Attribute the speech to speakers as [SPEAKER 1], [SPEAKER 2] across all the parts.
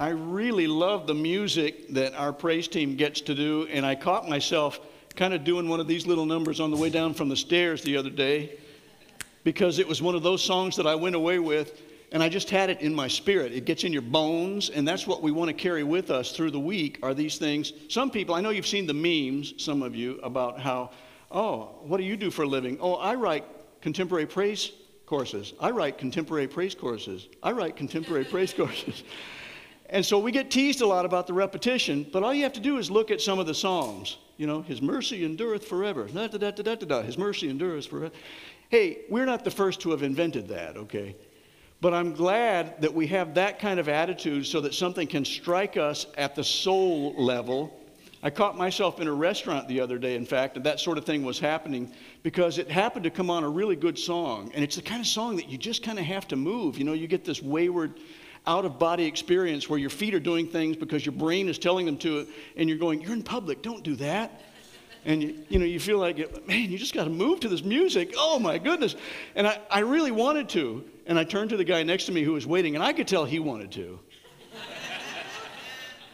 [SPEAKER 1] I really love the music that our praise team gets to do, and I caught myself kind of doing one of these little numbers on the way down from the stairs the other day because it was one of those songs that I went away with, and I just had it in my spirit. It gets in your bones, and that's what we want to carry with us through the week are these things. Some people, I know you've seen the memes, some of you, about how, oh, what do you do for a living? Oh, I write contemporary praise courses. I write contemporary praise courses. I write contemporary praise courses. And so we get teased a lot about the repetition, but all you have to do is look at some of the Psalms. You know, His mercy endureth forever. Da, da, da, His mercy endureth forever. Hey, we're not the first to have invented that, okay? But I'm glad that we have that kind of attitude so that something can strike us at the soul level. I caught myself in a restaurant the other day, in fact, and that sort of thing was happening because it happened to come on a really good song. And it's the kind of song that you just kind of have to move. You know, you get this wayward out of body experience where your feet are doing things because your brain is telling them to, and you're going, You're in public, don't do that. And you, you know, you feel like, man, you just got to move to this music. Oh my goodness. And I, I really wanted to. And I turned to the guy next to me who was waiting, and I could tell he wanted to.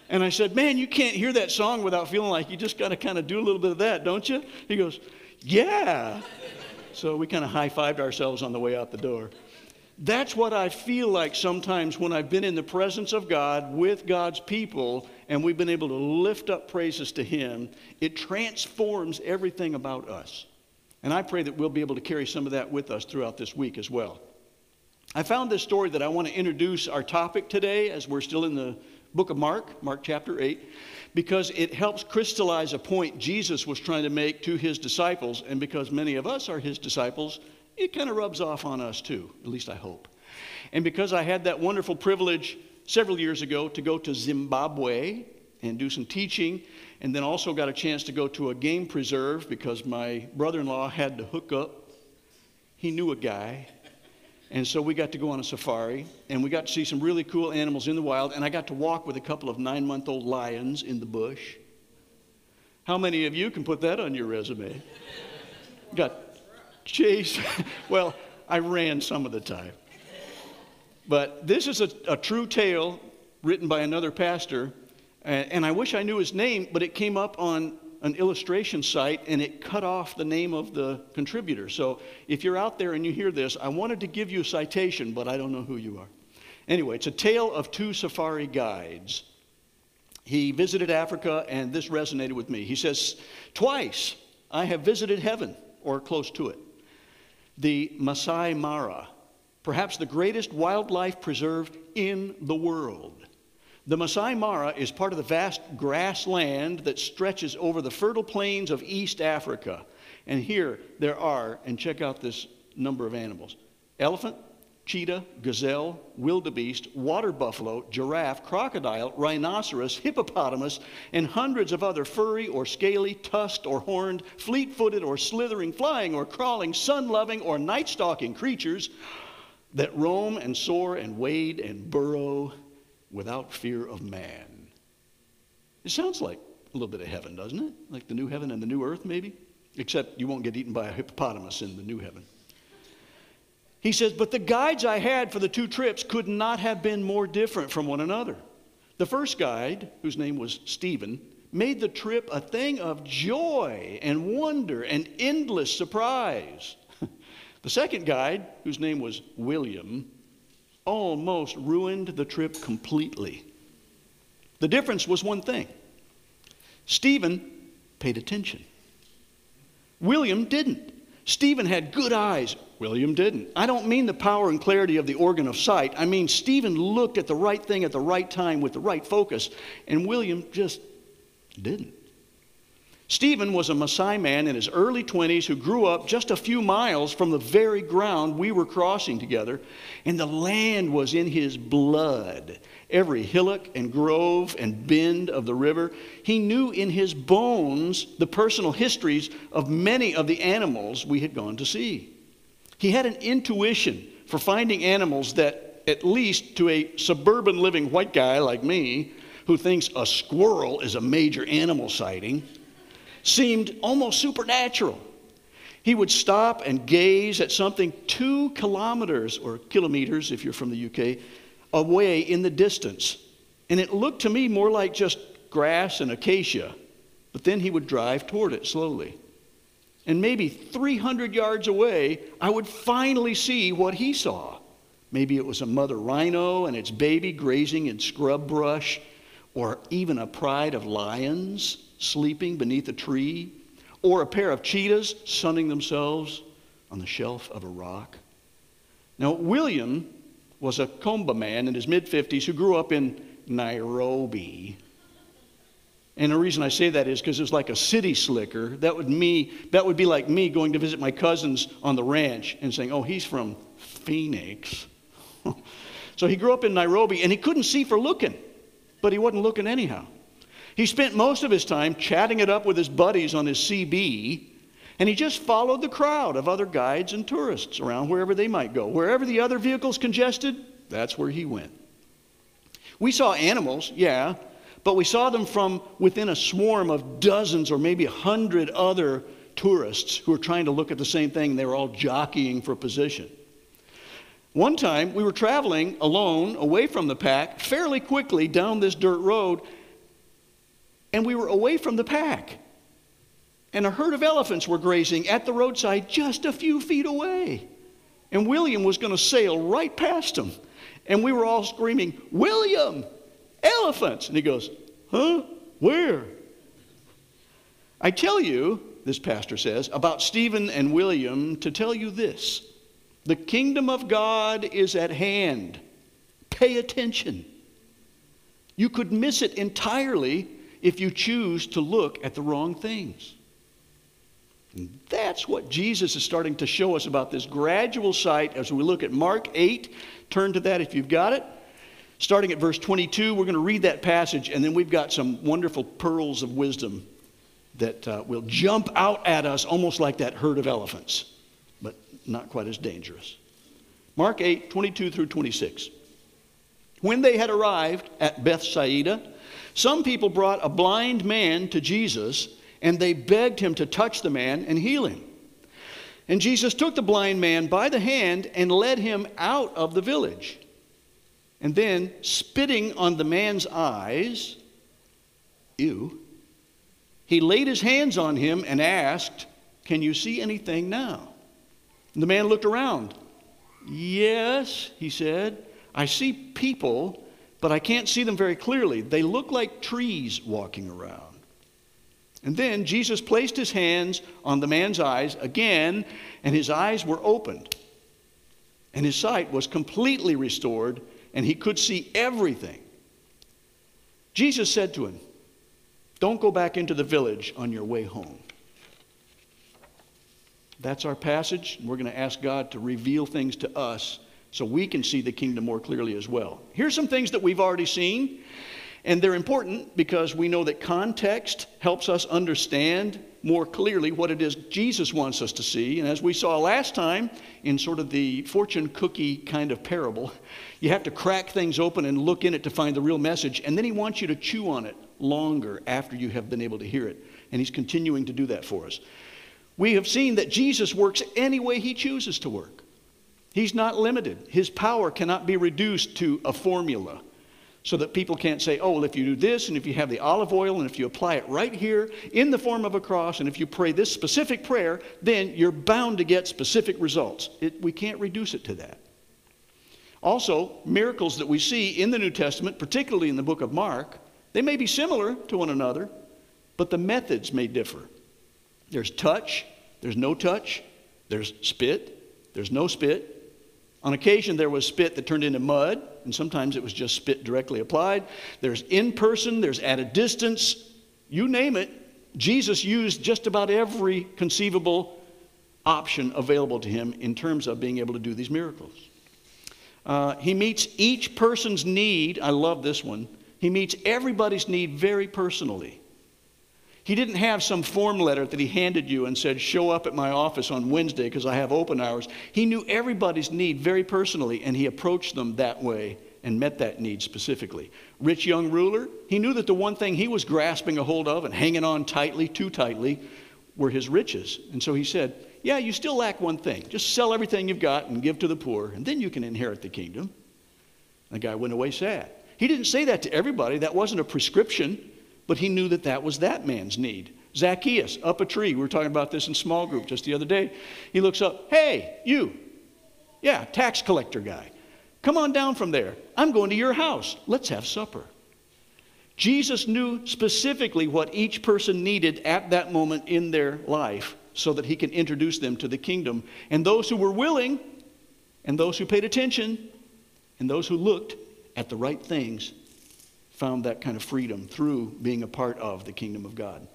[SPEAKER 1] and I said, Man, you can't hear that song without feeling like you just got to kind of do a little bit of that, don't you? He goes, Yeah. So we kind of high fived ourselves on the way out the door. That's what I feel like sometimes when I've been in the presence of God with God's people and we've been able to lift up praises to Him. It transforms everything about us. And I pray that we'll be able to carry some of that with us throughout this week as well. I found this story that I want to introduce our topic today as we're still in the book of Mark, Mark chapter 8, because it helps crystallize a point Jesus was trying to make to his disciples, and because many of us are his disciples it kind of rubs off on us too, at least I hope. And because I had that wonderful privilege several years ago to go to Zimbabwe and do some teaching, and then also got a chance to go to a game preserve because my brother in law had to hook up. He knew a guy. And so we got to go on a safari, and we got to see some really cool animals in the wild, and I got to walk with a couple of nine month old lions in the bush. How many of you can put that on your resume? Got chase. well, I ran some of the time. But this is a, a true tale written by another pastor. And, and I wish I knew his name, but it came up on an illustration site and it cut off the name of the contributor. So if you're out there and you hear this, I wanted to give you a citation, but I don't know who you are. Anyway, it's a tale of two safari guides. He visited Africa, and this resonated with me. He says, Twice I have visited heaven, or close to it the Masai Mara, perhaps the greatest wildlife preserve in the world. The Masai Mara is part of the vast grassland that stretches over the fertile plains of East Africa. And here there are, and check out this number of animals elephant, cheetah, gazelle, wildebeest, water buffalo, giraffe, crocodile, rhinoceros, hippopotamus, and hundreds of other furry or scaly, tusked or horned, fleet footed or slithering, flying or crawling, sun loving or night stalking creatures that roam and soar and wade and burrow without fear of man. It sounds like a little bit of heaven, doesn't it? Like the new heaven and the new earth, maybe? Except you won't get eaten by a hippopotamus in the new heaven. He says, But the guides I had for the two trips could not have been more different from one another. The first guide, whose name was Stephen, made the trip a thing of joy and wonder and endless surprise. the second guide, whose name was William, almost ruined the trip completely. The difference was one thing Stephen paid attention, William didn't. Stephen had good eyes, William didn't. I don't mean the power and clarity of the organ of sight. I mean, Stephen looked at the right thing at the right time with the right focus, and William just didn't. Stephen was a Maasai man in his early 20s who grew up just a few miles from the very ground we were crossing together, and the land was in his blood. Every hillock and grove and bend of the river. He knew in his bones the personal histories of many of the animals we had gone to see. He had an intuition for finding animals that, at least to a suburban living white guy like me, who thinks a squirrel is a major animal sighting, seemed almost supernatural. He would stop and gaze at something two kilometers or kilometers, if you're from the UK, away in the distance. And it looked to me more like just grass and acacia, but then he would drive toward it slowly. And maybe 300 yards away, I would finally see what he saw. Maybe it was a mother rhino and its baby grazing in scrub brush, or even a pride of lions sleeping beneath a tree, or a pair of cheetahs sunning themselves on the shelf of a rock. Now, William was a Kamba man in his mid 50s who grew up in Nairobi. And the reason I say that is because it was like a city slicker. That would, me, that would be like me going to visit my cousins on the ranch and saying, oh, he's from Phoenix. so he grew up in Nairobi and he couldn't see for looking, but he wasn't looking anyhow. He spent most of his time chatting it up with his buddies on his CB, and he just followed the crowd of other guides and tourists around wherever they might go. Wherever the other vehicles congested, that's where he went. We saw animals, yeah, but we saw them from within a swarm of dozens or maybe a hundred other tourists who were trying to look at the same thing. They were all jockeying for position. One time, we were traveling alone away from the pack fairly quickly down this dirt road, and we were away from the pack. And a herd of elephants were grazing at the roadside just a few feet away. And William was going to sail right past them. And we were all screaming, William, elephants. And he goes, Huh? Where? I tell you, this pastor says, about Stephen and William to tell you this the kingdom of God is at hand. Pay attention. You could miss it entirely if you choose to look at the wrong things. And that's what Jesus is starting to show us about this gradual sight as we look at Mark 8 Turn to that if you've got it. Starting at verse 22, we're going to read that passage, and then we've got some wonderful pearls of wisdom that uh, will jump out at us almost like that herd of elephants, but not quite as dangerous. Mark 8, 22 through 26. When they had arrived at Bethsaida, some people brought a blind man to Jesus, and they begged him to touch the man and heal him. And Jesus took the blind man by the hand and led him out of the village. And then, spitting on the man's eyes, ew, he laid his hands on him and asked, Can you see anything now? And the man looked around. Yes, he said, I see people, but I can't see them very clearly. They look like trees walking around. And then Jesus placed his hands on the man's eyes again, and his eyes were opened. And his sight was completely restored, and he could see everything. Jesus said to him, Don't go back into the village on your way home. That's our passage. We're going to ask God to reveal things to us so we can see the kingdom more clearly as well. Here's some things that we've already seen. And they're important because we know that context helps us understand more clearly what it is Jesus wants us to see. And as we saw last time in sort of the fortune cookie kind of parable, you have to crack things open and look in it to find the real message. And then he wants you to chew on it longer after you have been able to hear it. And he's continuing to do that for us. We have seen that Jesus works any way he chooses to work. He's not limited. His power cannot be reduced to a formula so that people can't say, oh, well, if you do this, and if you have the olive oil, and if you apply it right here in the form of a cross, and if you pray this specific prayer, then you're bound to get specific results. It, we can't reduce it to that. Also, miracles that we see in the New Testament, particularly in the book of Mark, they may be similar to one another, but the methods may differ. There's touch, there's no touch, there's spit, there's no spit, on occasion, there was spit that turned into mud, and sometimes it was just spit directly applied. There's in person, there's at a distance, you name it. Jesus used just about every conceivable option available to him in terms of being able to do these miracles. Uh, he meets each person's need. I love this one. He meets everybody's need very personally. He didn't have some form letter that he handed you and said, Show up at my office on Wednesday because I have open hours. He knew everybody's need very personally, and he approached them that way and met that need specifically. Rich young ruler, he knew that the one thing he was grasping a hold of and hanging on tightly, too tightly, were his riches. And so he said, Yeah, you still lack one thing. Just sell everything you've got and give to the poor, and then you can inherit the kingdom. The guy went away sad. He didn't say that to everybody, that wasn't a prescription, but he knew that that was that man's need. Zacchaeus, up a tree. We were talking about this in small group just the other day. He looks up, hey, you. Yeah, tax collector guy. Come on down from there. I'm going to your house. Let's have supper. Jesus knew specifically what each person needed at that moment in their life so that he can introduce them to the kingdom. And those who were willing, and those who paid attention, and those who looked at the right things found that kind of freedom through being a part of the kingdom of God.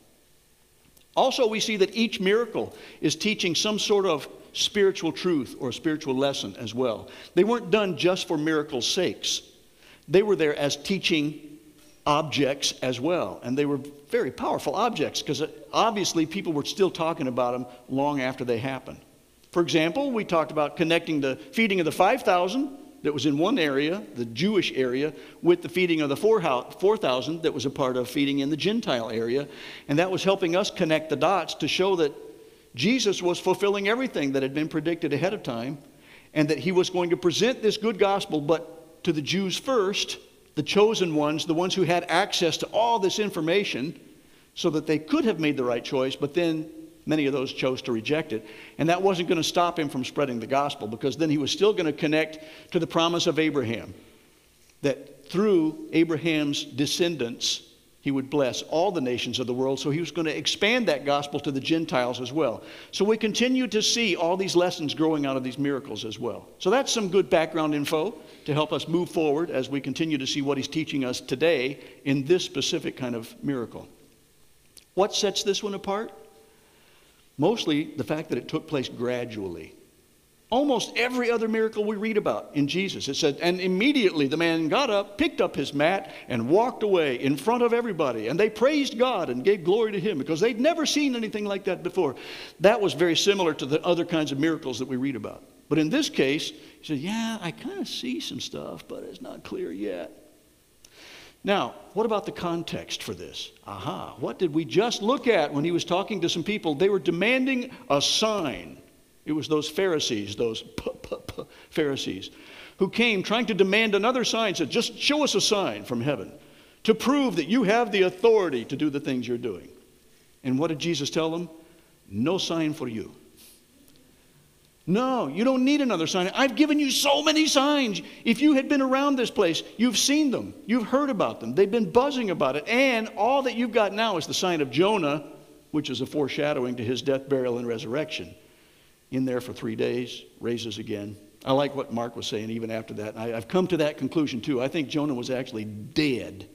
[SPEAKER 1] Also, we see that each miracle is teaching some sort of spiritual truth or spiritual lesson as well. They weren't done just for miracles' sakes, they were there as teaching objects as well. And they were very powerful objects because uh, obviously people were still talking about them long after they happened. For example, we talked about connecting the feeding of the 5,000 that was in one area, the Jewish area, with the feeding of the 4,000 that was a part of feeding in the Gentile area. And that was helping us connect the dots to show that Jesus was fulfilling everything that had been predicted ahead of time and that he was going to present this good gospel, but to the Jews first the chosen ones, the ones who had access to all this information so that they could have made the right choice, but then many of those chose to reject it. And that wasn't going to stop him from spreading the gospel because then he was still going to connect to the promise of Abraham that through Abraham's descendants, he would bless all the nations of the world. So he was going to expand that gospel to the Gentiles as well. So we continue to see all these lessons growing out of these miracles as well. So that's some good background info to help us move forward as we continue to see what he's teaching us today in this specific kind of miracle. What sets this one apart? Mostly the fact that it took place gradually almost every other miracle we read about in Jesus. It said, and immediately the man got up, picked up his mat, and walked away in front of everybody. And they praised God and gave glory to him because they'd never seen anything like that before. That was very similar to the other kinds of miracles that we read about. But in this case, he said, Yeah, I kind of see some stuff, but it's not clear yet. Now, what about the context for this? Aha, what did we just look at when he was talking to some people? They were demanding a sign. It was those Pharisees, those Pharisees, who came trying to demand another sign, said, Just show us a sign from heaven to prove that you have the authority to do the things you're doing. And what did Jesus tell them? No sign for you. No, you don't need another sign. I've given you so many signs. If you had been around this place, you've seen them, you've heard about them, they've been buzzing about it. And all that you've got now is the sign of Jonah, which is a foreshadowing to his death, burial, and resurrection in there for three days, raises again. I like what Mark was saying even after that. I, have come to that conclusion too. I think Jonah was actually dead.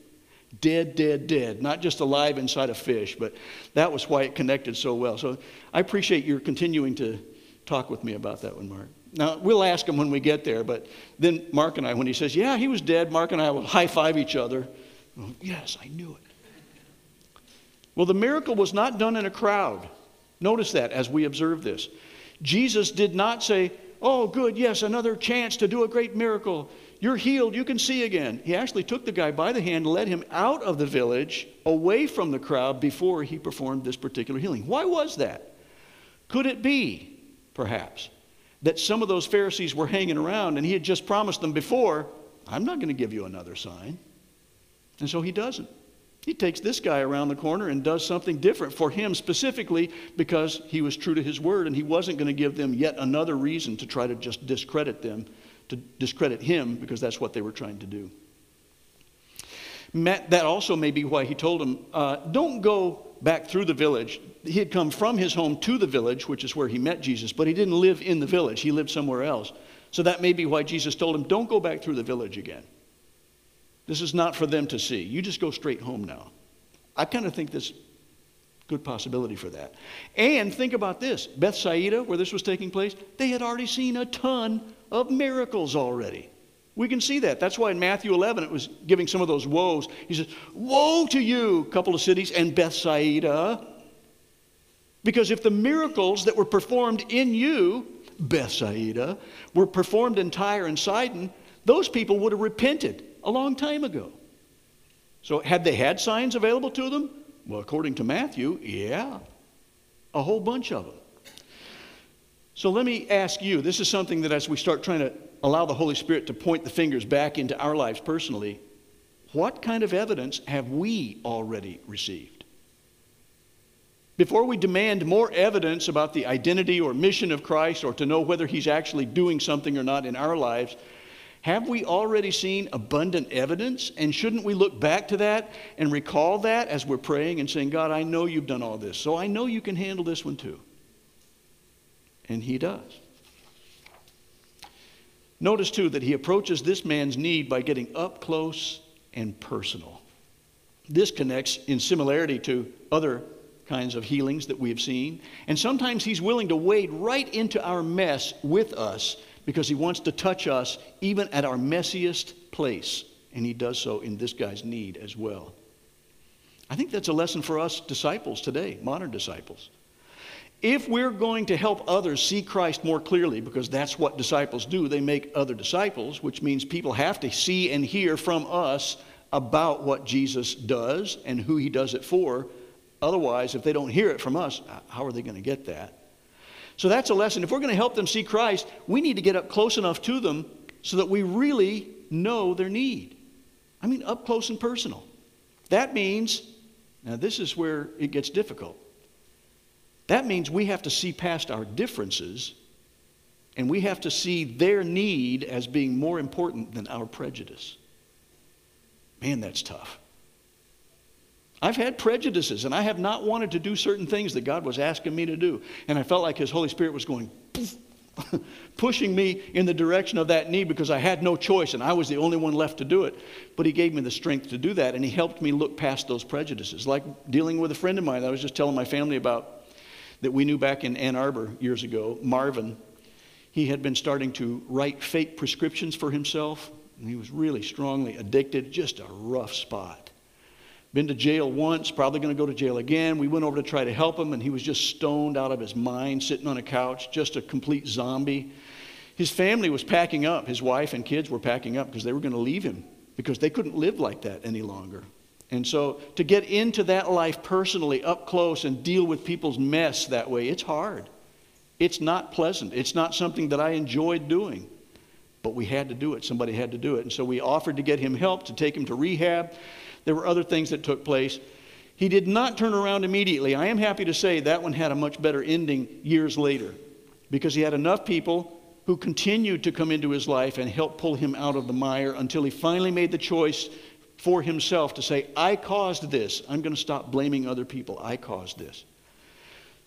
[SPEAKER 1] Dead, dead, dead. Not just alive inside a fish, but that was why it connected so well. So I appreciate your continuing to talk with me about that one, Mark. Now, we'll ask him when we get there, but then Mark and I, when he says, Yeah, he was dead, Mark and I will high five each other. Oh, yes, I knew it. Well, the miracle was not done in a crowd. Notice that as we observe this. Jesus did not say, Oh, good, yes, another chance to do a great miracle. You're healed, you can see again. He actually took the guy by the hand, led him out of the village, away from the crowd, before he performed this particular healing. Why was that? Could it be, perhaps, that some of those Pharisees were hanging around and he had just promised them before, I'm not going to give you another sign? And so he doesn't. He takes this guy around the corner and does something different for him specifically because he was true to his word and he wasn't going to give them yet another reason to try to just discredit them, to discredit him because that's what they were trying to do. That also may be why he told him, uh, don't go back through the village. He had come from his home to the village, which is where he met Jesus, but he didn't live in the village. He lived somewhere else. So that may be why Jesus told him, don't go back through the village again. This is not for them to see. You just go straight home now. I kind of think there's good possibility for that. And think about this Bethsaida, where this was taking place, they had already seen a ton of miracles already. We can see that. That's why in Matthew 11 it was giving some of those woes. He says, Woe to you, couple of cities, and Bethsaida. Because if the miracles that were performed in you, Bethsaida, were performed in Tyre and Sidon, those people would have repented a long time ago. So, had they had signs available to them? Well, according to Matthew, yeah, a whole bunch of them. So, let me ask you this is something that as we start trying to allow the Holy Spirit to point the fingers back into our lives personally, what kind of evidence have we already received? Before we demand more evidence about the identity or mission of Christ or to know whether he's actually doing something or not in our lives, have we already seen abundant evidence? And shouldn't we look back to that and recall that as we're praying and saying, God, I know you've done all this, so I know you can handle this one too? And he does. Notice too that he approaches this man's need by getting up close and personal. This connects in similarity to other kinds of healings that we have seen. And sometimes he's willing to wade right into our mess with us because he wants to touch us even at our messiest place. And he does so in this guy's need as well. I think that's a lesson for us disciples today, modern disciples. If we're going to help others see Christ more clearly, because that's what disciples do, they make other disciples, which means people have to see and hear from us about what Jesus does and who he does it for. Otherwise, if they don't hear it from us, how are they going to get that? So that's a lesson. If we're going to help them see Christ, we need to get up close enough to them so that we really know their need. I mean, up close and personal. That means, now this is where it gets difficult. That means we have to see past our differences and we have to see their need as being more important than our prejudice. Man, that's tough. I've had prejudices and I have not wanted to do certain things that God was asking me to do. And I felt like His Holy Spirit was going, pushing me in the direction of that need because I had no choice and I was the only one left to do it. But He gave me the strength to do that and He helped me look past those prejudices. Like dealing with a friend of mine that I was just telling my family about that we knew back in Ann Arbor years ago, Marvin. He had been starting to write fake prescriptions for himself, and he was really strongly addicted, just a rough spot. Been to jail once, probably going to go to jail again. We went over to try to help him, and he was just stoned out of his mind, sitting on a couch, just a complete zombie. His family was packing up. His wife and kids were packing up because they were going to leave him because they couldn't live like that any longer. And so to get into that life personally, up close, and deal with people's mess that way, it's hard. It's not pleasant. It's not something that I enjoyed doing. But we had to do it. Somebody had to do it. And so we offered to get him help, to take him to rehab. There were other things that took place. He did not turn around immediately. I am happy to say that one had a much better ending years later because he had enough people who continued to come into his life and help pull him out of the mire until he finally made the choice for himself to say, I caused this. I'm going to stop blaming other people. I caused this.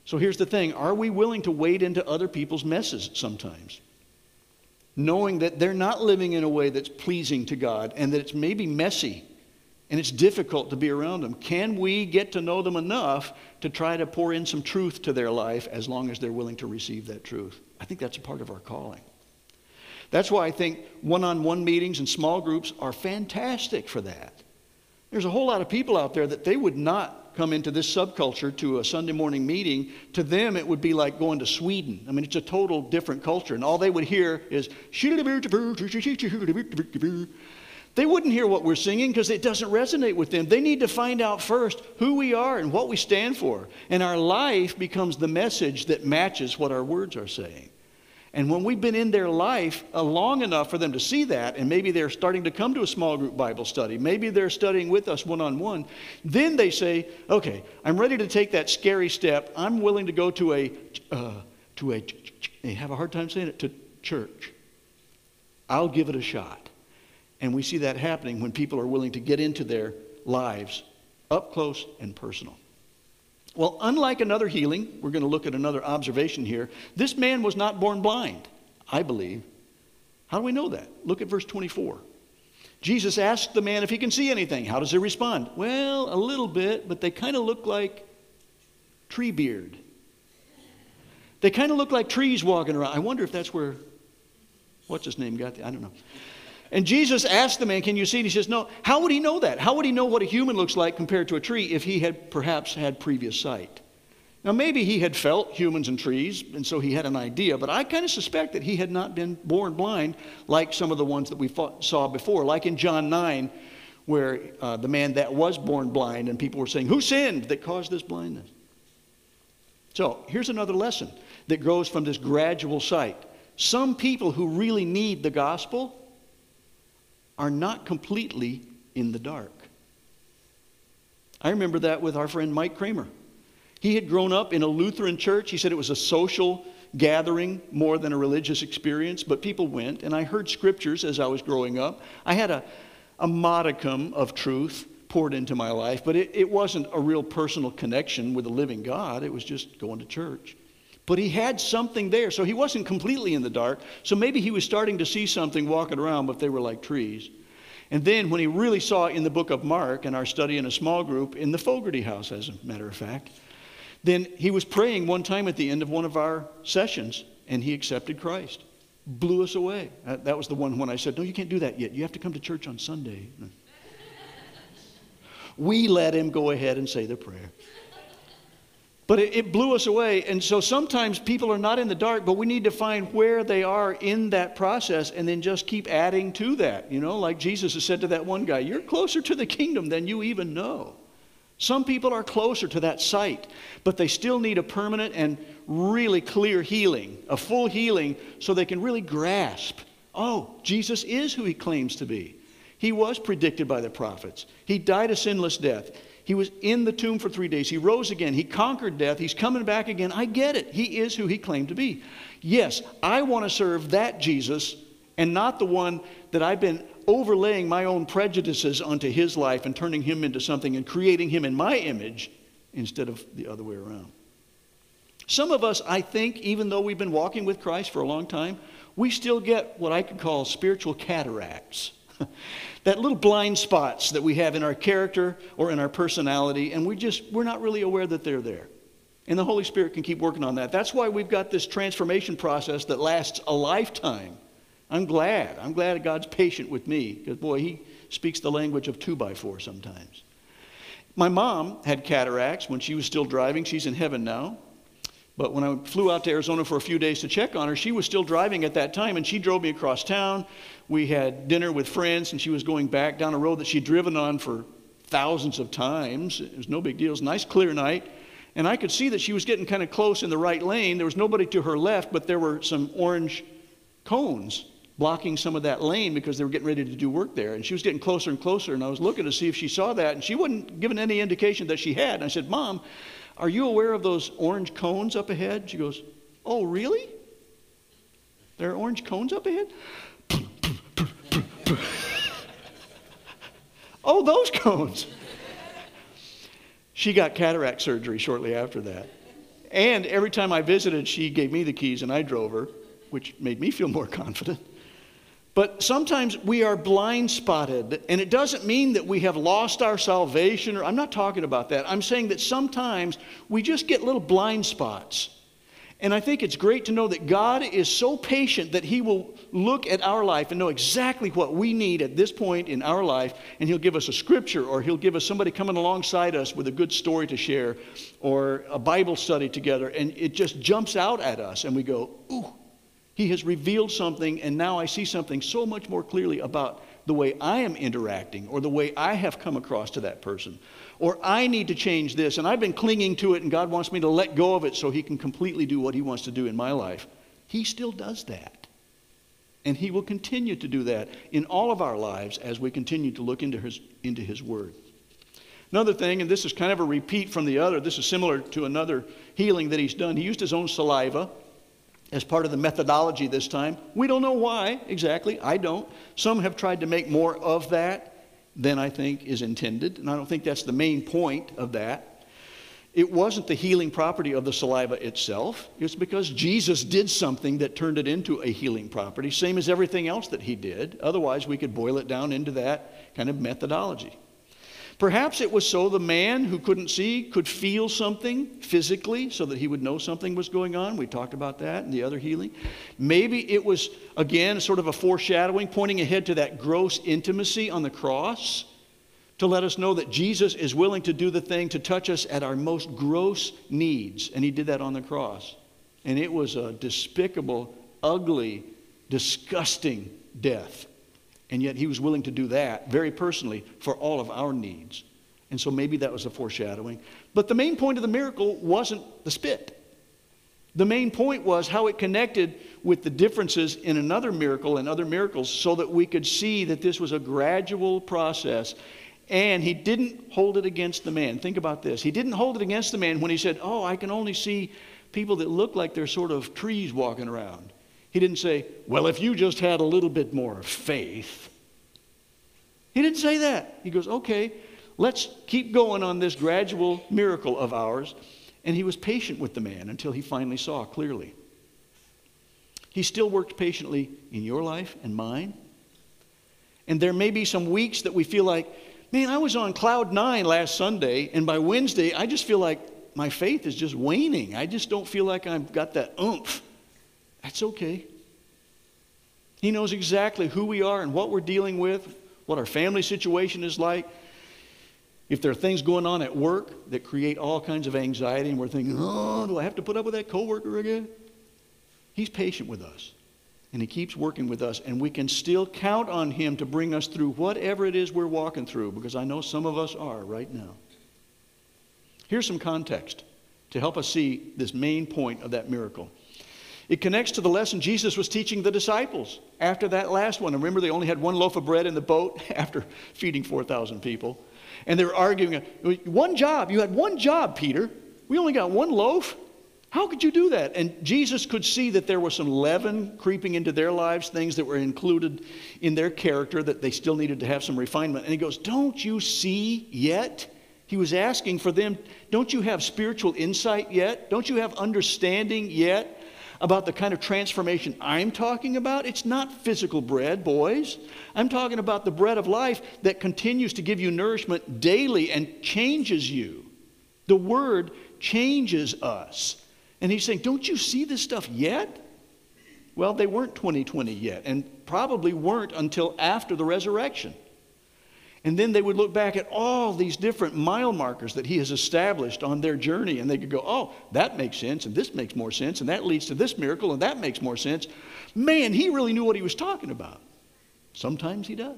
[SPEAKER 1] So here's the thing are we willing to wade into other people's messes sometimes? Knowing that they're not living in a way that's pleasing to God and that it's maybe messy and it's difficult to be around them. Can we get to know them enough to try to pour in some truth to their life as long as they're willing to receive that truth? I think that's a part of our calling. That's why I think one on one meetings and small groups are fantastic for that. There's a whole lot of people out there that they would not come into this subculture to a Sunday morning meeting. To them, it would be like going to Sweden. I mean, it's a total different culture, and all they would hear is. They wouldn't hear what we're singing because it doesn't resonate with them. They need to find out first who we are and what we stand for. And our life becomes the message that matches what our words are saying. And when we've been in their life uh, long enough for them to see that, and maybe they're starting to come to a small group Bible study, maybe they're studying with us one on one, then they say, okay, I'm ready to take that scary step. I'm willing to go to a, uh, to a, they have a hard time saying it, to church. I'll give it a shot. And we see that happening when people are willing to get into their lives up close and personal. Well, unlike another healing, we're going to look at another observation here. This man was not born blind, I believe. How do we know that? Look at verse 24. Jesus asked the man if he can see anything. How does he respond? Well, a little bit, but they kind of look like tree beard. They kind of look like trees walking around. I wonder if that's where, what's his name got the, I don't know. And Jesus asked the man, Can you see? And he says, No. How would he know that? How would he know what a human looks like compared to a tree if he had perhaps had previous sight? Now, maybe he had felt humans and trees, and so he had an idea, but I kind of suspect that he had not been born blind like some of the ones that we fought, saw before, like in John 9, where uh, the man that was born blind, and people were saying, Who sinned that caused this blindness? So, here's another lesson that grows from this gradual sight. Some people who really need the gospel are not completely in the dark. I remember that with our friend Mike Kramer. He had grown up in a Lutheran church. He said it was a social gathering more than a religious experience, but people went, and I heard scriptures as I was growing up. I had a, a modicum of truth poured into my life, but it, it wasn't a real personal connection with the living God. It was just going to church. But he had something there, so he wasn't completely in the dark. So maybe he was starting to see something walking around, but they were like trees. And then when he really saw in the book of Mark and our study in a small group in the Fogarty house, as a matter of fact, then he was praying one time at the end of one of our sessions and he accepted Christ. Blew us away. Uh, that was the one when I said, No, you can't do that yet. You have to come to church on Sunday. we let him go ahead and say the prayer. But it, it, blew us away. And so sometimes people are not in the dark, but we need to find where they are in that process and then just keep adding to that. You know, like Jesus has said to that one guy, You're closer to the kingdom than you even know. Some people are closer to that sight, but they still need a permanent and really clear healing, a full healing, so they can really grasp oh, Jesus is who he claims to be. He was predicted by the prophets, he died a sinless death. He was in the tomb for three days. He rose again. He conquered death. He's coming back again. I get it. He is who he claimed to be. Yes, I want to serve that Jesus and not the one that I've been overlaying my own prejudices onto his life and turning him into something and creating him in my image instead of the other way around. Some of us, I think, even though we've been walking with Christ for a long time, we still get what I could call spiritual cataracts. that little blind spots that we have in our character or in our personality, and we just, we're not really aware that they're there. And the Holy Spirit can keep working on that. That's why we've got this transformation process that lasts a lifetime. I'm glad. I'm glad God's patient with me because, boy, He speaks the language of two by four sometimes. My mom had cataracts when she was still driving. She's in heaven now. But when I flew out to Arizona for a few days to check on her, she was still driving at that time, and she drove me across town. We had dinner with friends, and she was going back down a road that she'd driven on for thousands of times. It was no big deal. It was a nice, clear night. And I could see that she was getting kind of close in the right lane. There was nobody to her left, but there were some orange cones blocking some of that lane because they were getting ready to do work there. And she was getting closer and closer, and I was looking to see if she saw that, and she wasn't giving any indication that she had. And I said, Mom, are you aware of those orange cones up ahead? She goes, Oh, really? There are orange cones up ahead? oh, those cones. She got cataract surgery shortly after that. And every time I visited, she gave me the keys and I drove her, which made me feel more confident. But sometimes we are blind spotted, and it doesn't mean that we have lost our salvation, or I'm not talking about that. I'm saying that sometimes we just get little blind spots. And I think it's great to know that God is so patient that He will look at our life and know exactly what we need at this point in our life, and He'll give us a scripture, or He'll give us somebody coming alongside us with a good story to share, or a Bible study together, and it just jumps out at us, and we go, Ooh, he has revealed something, and now I see something so much more clearly about the way I am interacting or the way I have come across to that person. Or I need to change this, and I've been clinging to it, and God wants me to let go of it so He can completely do what He wants to do in my life. He still does that. And He will continue to do that in all of our lives as we continue to look into His, into his Word. Another thing, and this is kind of a repeat from the other, this is similar to another healing that He's done. He used His own saliva as part of the methodology this time. We don't know why exactly. I don't. Some have tried to make more of that than I think is intended, and I don't think that's the main point of that. It wasn't the healing property of the saliva itself. It's because Jesus did something that turned it into a healing property, same as everything else that he did. Otherwise, we could boil it down into that kind of methodology. Perhaps it was so the man who couldn't see could feel something physically so that he would know something was going on. We talked about that in the other healing. Maybe it was, again, sort of a foreshadowing, pointing ahead to that gross intimacy on the cross to let us know that Jesus is willing to do the thing to touch us at our most gross needs. And he did that on the cross. And it was a despicable, ugly, disgusting death. And yet he was willing to do that very personally for all of our needs. And so maybe that was a foreshadowing. But the main point of the miracle wasn't the spit. The main point was how it connected with the differences in another miracle and other miracles so that we could see that this was a gradual process. And he didn't hold it against the man. Think about this. He didn't hold it against the man when he said, Oh, I can only see people that look like they're sort of trees walking around. He didn't say, Well, if you just had a little bit more faith. He didn't say that. He goes, Okay, let's keep going on this gradual miracle of ours. And he was patient with the man until he finally saw clearly. He still worked patiently in your life and mine. And there may be some weeks that we feel like, man, I was on cloud nine last Sunday, and by Wednesday, I just feel like my faith is just waning. I just don't feel like I've got that oomph. That's okay. He knows exactly who we are and what we're dealing with, what our family situation is like. If there are things going on at work that create all kinds of anxiety and we're thinking, oh, do I have to put up with that coworker again? He's patient with us and he keeps working with us and we can still count on him to bring us through whatever it is we're walking through because I know some of us are right now. Here's some context to help us see this main point of that miracle. It connects to the lesson Jesus was teaching the disciples after that last one. And remember, they only had one loaf of bread in the boat after feeding 4,000 people. And they were arguing, one job, you had one job, Peter. We only got one loaf. How could you do that? And Jesus could see that there was some leaven creeping into their lives, things that were included in their character that they still needed to have some refinement. And he goes, Don't you see yet? He was asking for them, Don't you have spiritual insight yet? Don't you have understanding yet? About the kind of transformation I'm talking about, it's not physical bread, boys. I'm talking about the bread of life that continues to give you nourishment daily and changes you. The Word changes us. And he's saying, Don't you see this stuff yet? Well, they weren't 2020 yet, and probably weren't until after the resurrection. And then they would look back at all these different mile markers that he has established on their journey, and they could go, oh, that makes sense, and this makes more sense, and that leads to this miracle, and that makes more sense. Man, he really knew what he was talking about. Sometimes he does.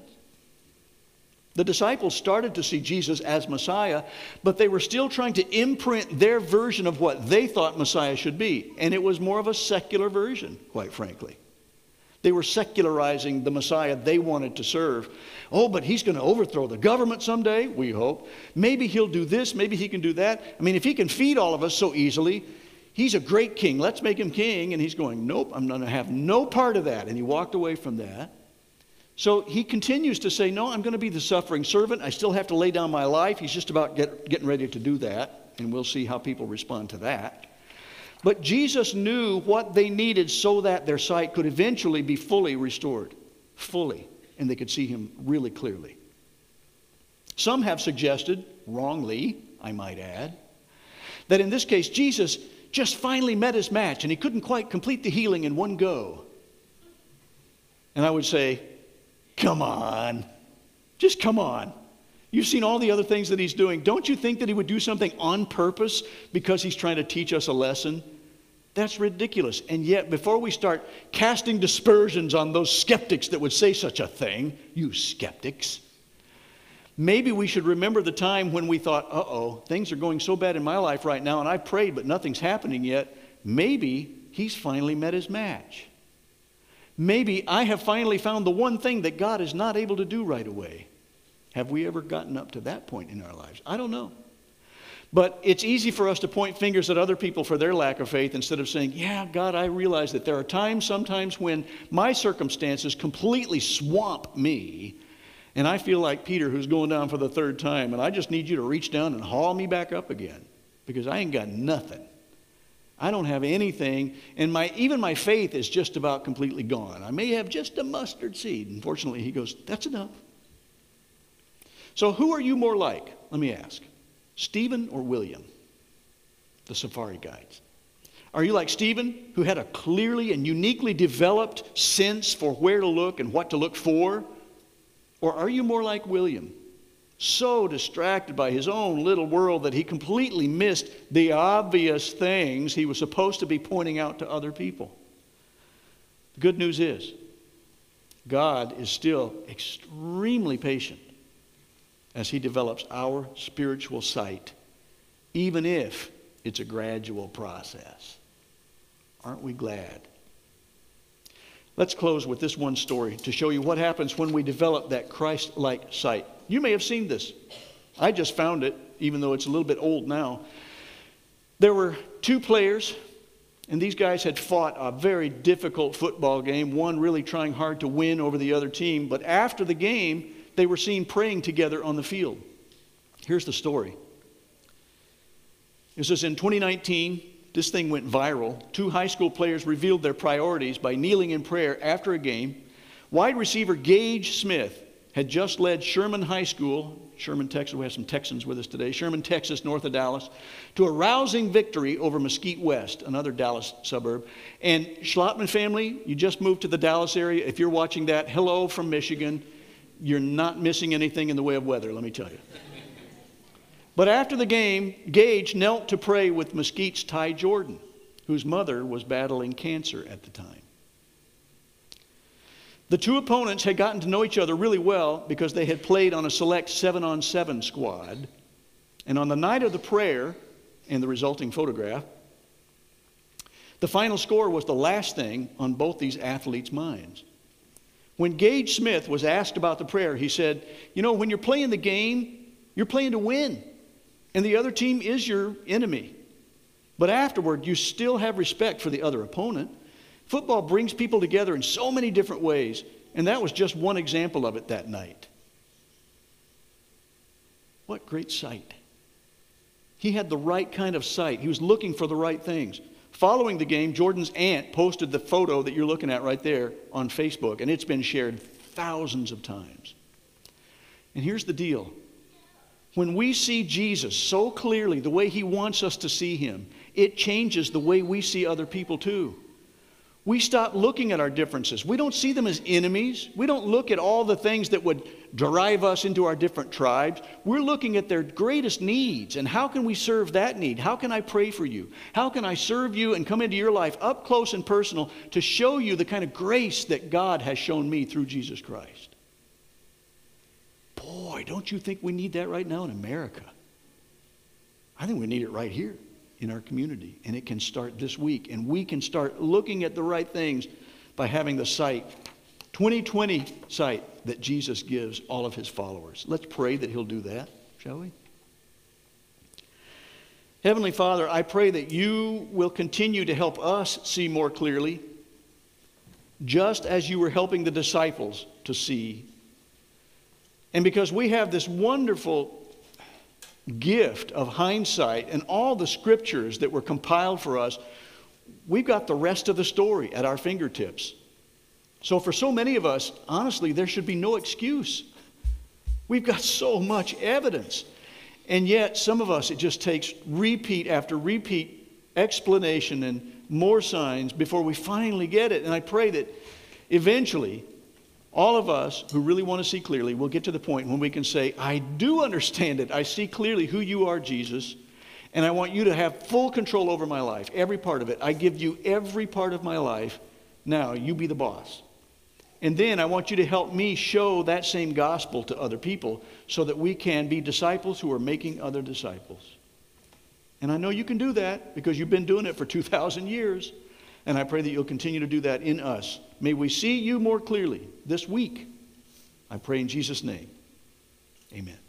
[SPEAKER 1] The disciples started to see Jesus as Messiah, but they were still trying to imprint their version of what they thought Messiah should be. And it was more of a secular version, quite frankly. They were secularizing the Messiah they wanted to serve. Oh, but he's going to overthrow the government someday, we hope. Maybe he'll do this, maybe he can do that. I mean, if he can feed all of us so easily, he's a great king. Let's make him king. And he's going, Nope, I'm going to have no part of that. And he walked away from that. So he continues to say, No, I'm going to be the suffering servant. I still have to lay down my life. He's just about get, getting ready to do that. And we'll see how people respond to that. But Jesus knew what they needed so that their sight could eventually be fully restored. Fully. And they could see him really clearly. Some have suggested, wrongly, I might add, that in this case, Jesus just finally met his match and he couldn't quite complete the healing in one go. And I would say, come on. Just come on. You've seen all the other things that he's doing. Don't you think that he would do something on purpose because he's trying to teach us a lesson? That's ridiculous. And yet, before we start casting dispersions on those skeptics that would say such a thing, you skeptics, maybe we should remember the time when we thought, uh oh, things are going so bad in my life right now, and I prayed, but nothing's happening yet. Maybe he's finally met his match. Maybe I have finally found the one thing that God is not able to do right away. Have we ever gotten up to that point in our lives? I don't know. But it's easy for us to point fingers at other people for their lack of faith instead of saying, Yeah, God, I realize that there are times sometimes when my circumstances completely swamp me. And I feel like Peter, who's going down for the third time, and I just need you to reach down and haul me back up again because I ain't got nothing. I don't have anything, and my, even my faith is just about completely gone. I may have just a mustard seed. Unfortunately, he goes, That's enough. So, who are you more like? Let me ask. Stephen or William, the safari guides? Are you like Stephen, who had a clearly and uniquely developed sense for where to look and what to look for? Or are you more like William, so distracted by his own little world that he completely missed the obvious things he was supposed to be pointing out to other people? The good news is, God is still extremely patient as He develops our spiritual sight, even if it's a gradual process. Aren't we glad? Let's close with this one story to show you what happens when we develop that Christ like sight. You may have seen this. I just found it, even though it's a little bit old now. There were two players, and these guys had fought a very difficult football game, one really trying hard to win over the other team. But after the game, they were seen praying together on the field. Here's the story. It says in 2019. This thing went viral. Two high school players revealed their priorities by kneeling in prayer after a game. Wide receiver Gage Smith had just led Sherman High School, Sherman, Texas, we have some Texans with us today, Sherman, Texas, north of Dallas, to a rousing victory over Mesquite West, another Dallas suburb. And Schlotman family, you just moved to the Dallas area. If you're watching that, hello from Michigan. You're not missing anything in the way of weather, let me tell you. But after the game, Gage knelt to pray with Mesquite's Ty Jordan, whose mother was battling cancer at the time. The two opponents had gotten to know each other really well because they had played on a select seven on seven squad. And on the night of the prayer and the resulting photograph, the final score was the last thing on both these athletes' minds. When Gage Smith was asked about the prayer, he said, You know, when you're playing the game, you're playing to win and the other team is your enemy. But afterward, you still have respect for the other opponent. Football brings people together in so many different ways, and that was just one example of it that night. What great sight. He had the right kind of sight. He was looking for the right things. Following the game, Jordan's aunt posted the photo that you're looking at right there on Facebook, and it's been shared thousands of times. And here's the deal when we see Jesus so clearly, the way he wants us to see him, it changes the way we see other people too. We stop looking at our differences. We don't see them as enemies. We don't look at all the things that would drive us into our different tribes. We're looking at their greatest needs and how can we serve that need? How can I pray for you? How can I serve you and come into your life up close and personal to show you the kind of grace that God has shown me through Jesus Christ? Boy, don't you think we need that right now in America? I think we need it right here in our community. And it can start this week. And we can start looking at the right things by having the sight, 2020 sight that Jesus gives all of his followers. Let's pray that he'll do that, shall we? Heavenly Father, I pray that you will continue to help us see more clearly, just as you were helping the disciples to see and because we have this wonderful gift of hindsight and all the scriptures that were compiled for us, we've got the rest of the story at our fingertips. So, for so many of us, honestly, there should be no excuse. We've got so much evidence. And yet, some of us, it just takes repeat after repeat explanation and more signs before we finally get it. And I pray that eventually all of us who really want to see clearly will get to the point when we can say, I do understand it. I see clearly who you are, Jesus, and I want you to have full control over my life, every part of it. I give you every part of my life. Now, you be the boss. And then I want you to help me show that same gospel to other people so that we can be disciples who are making other disciples. And I know you can do that because you've been doing it for 2,000 years. And I pray that you'll continue to do that in us. May we see you more clearly this week. I pray in Jesus' name. Amen.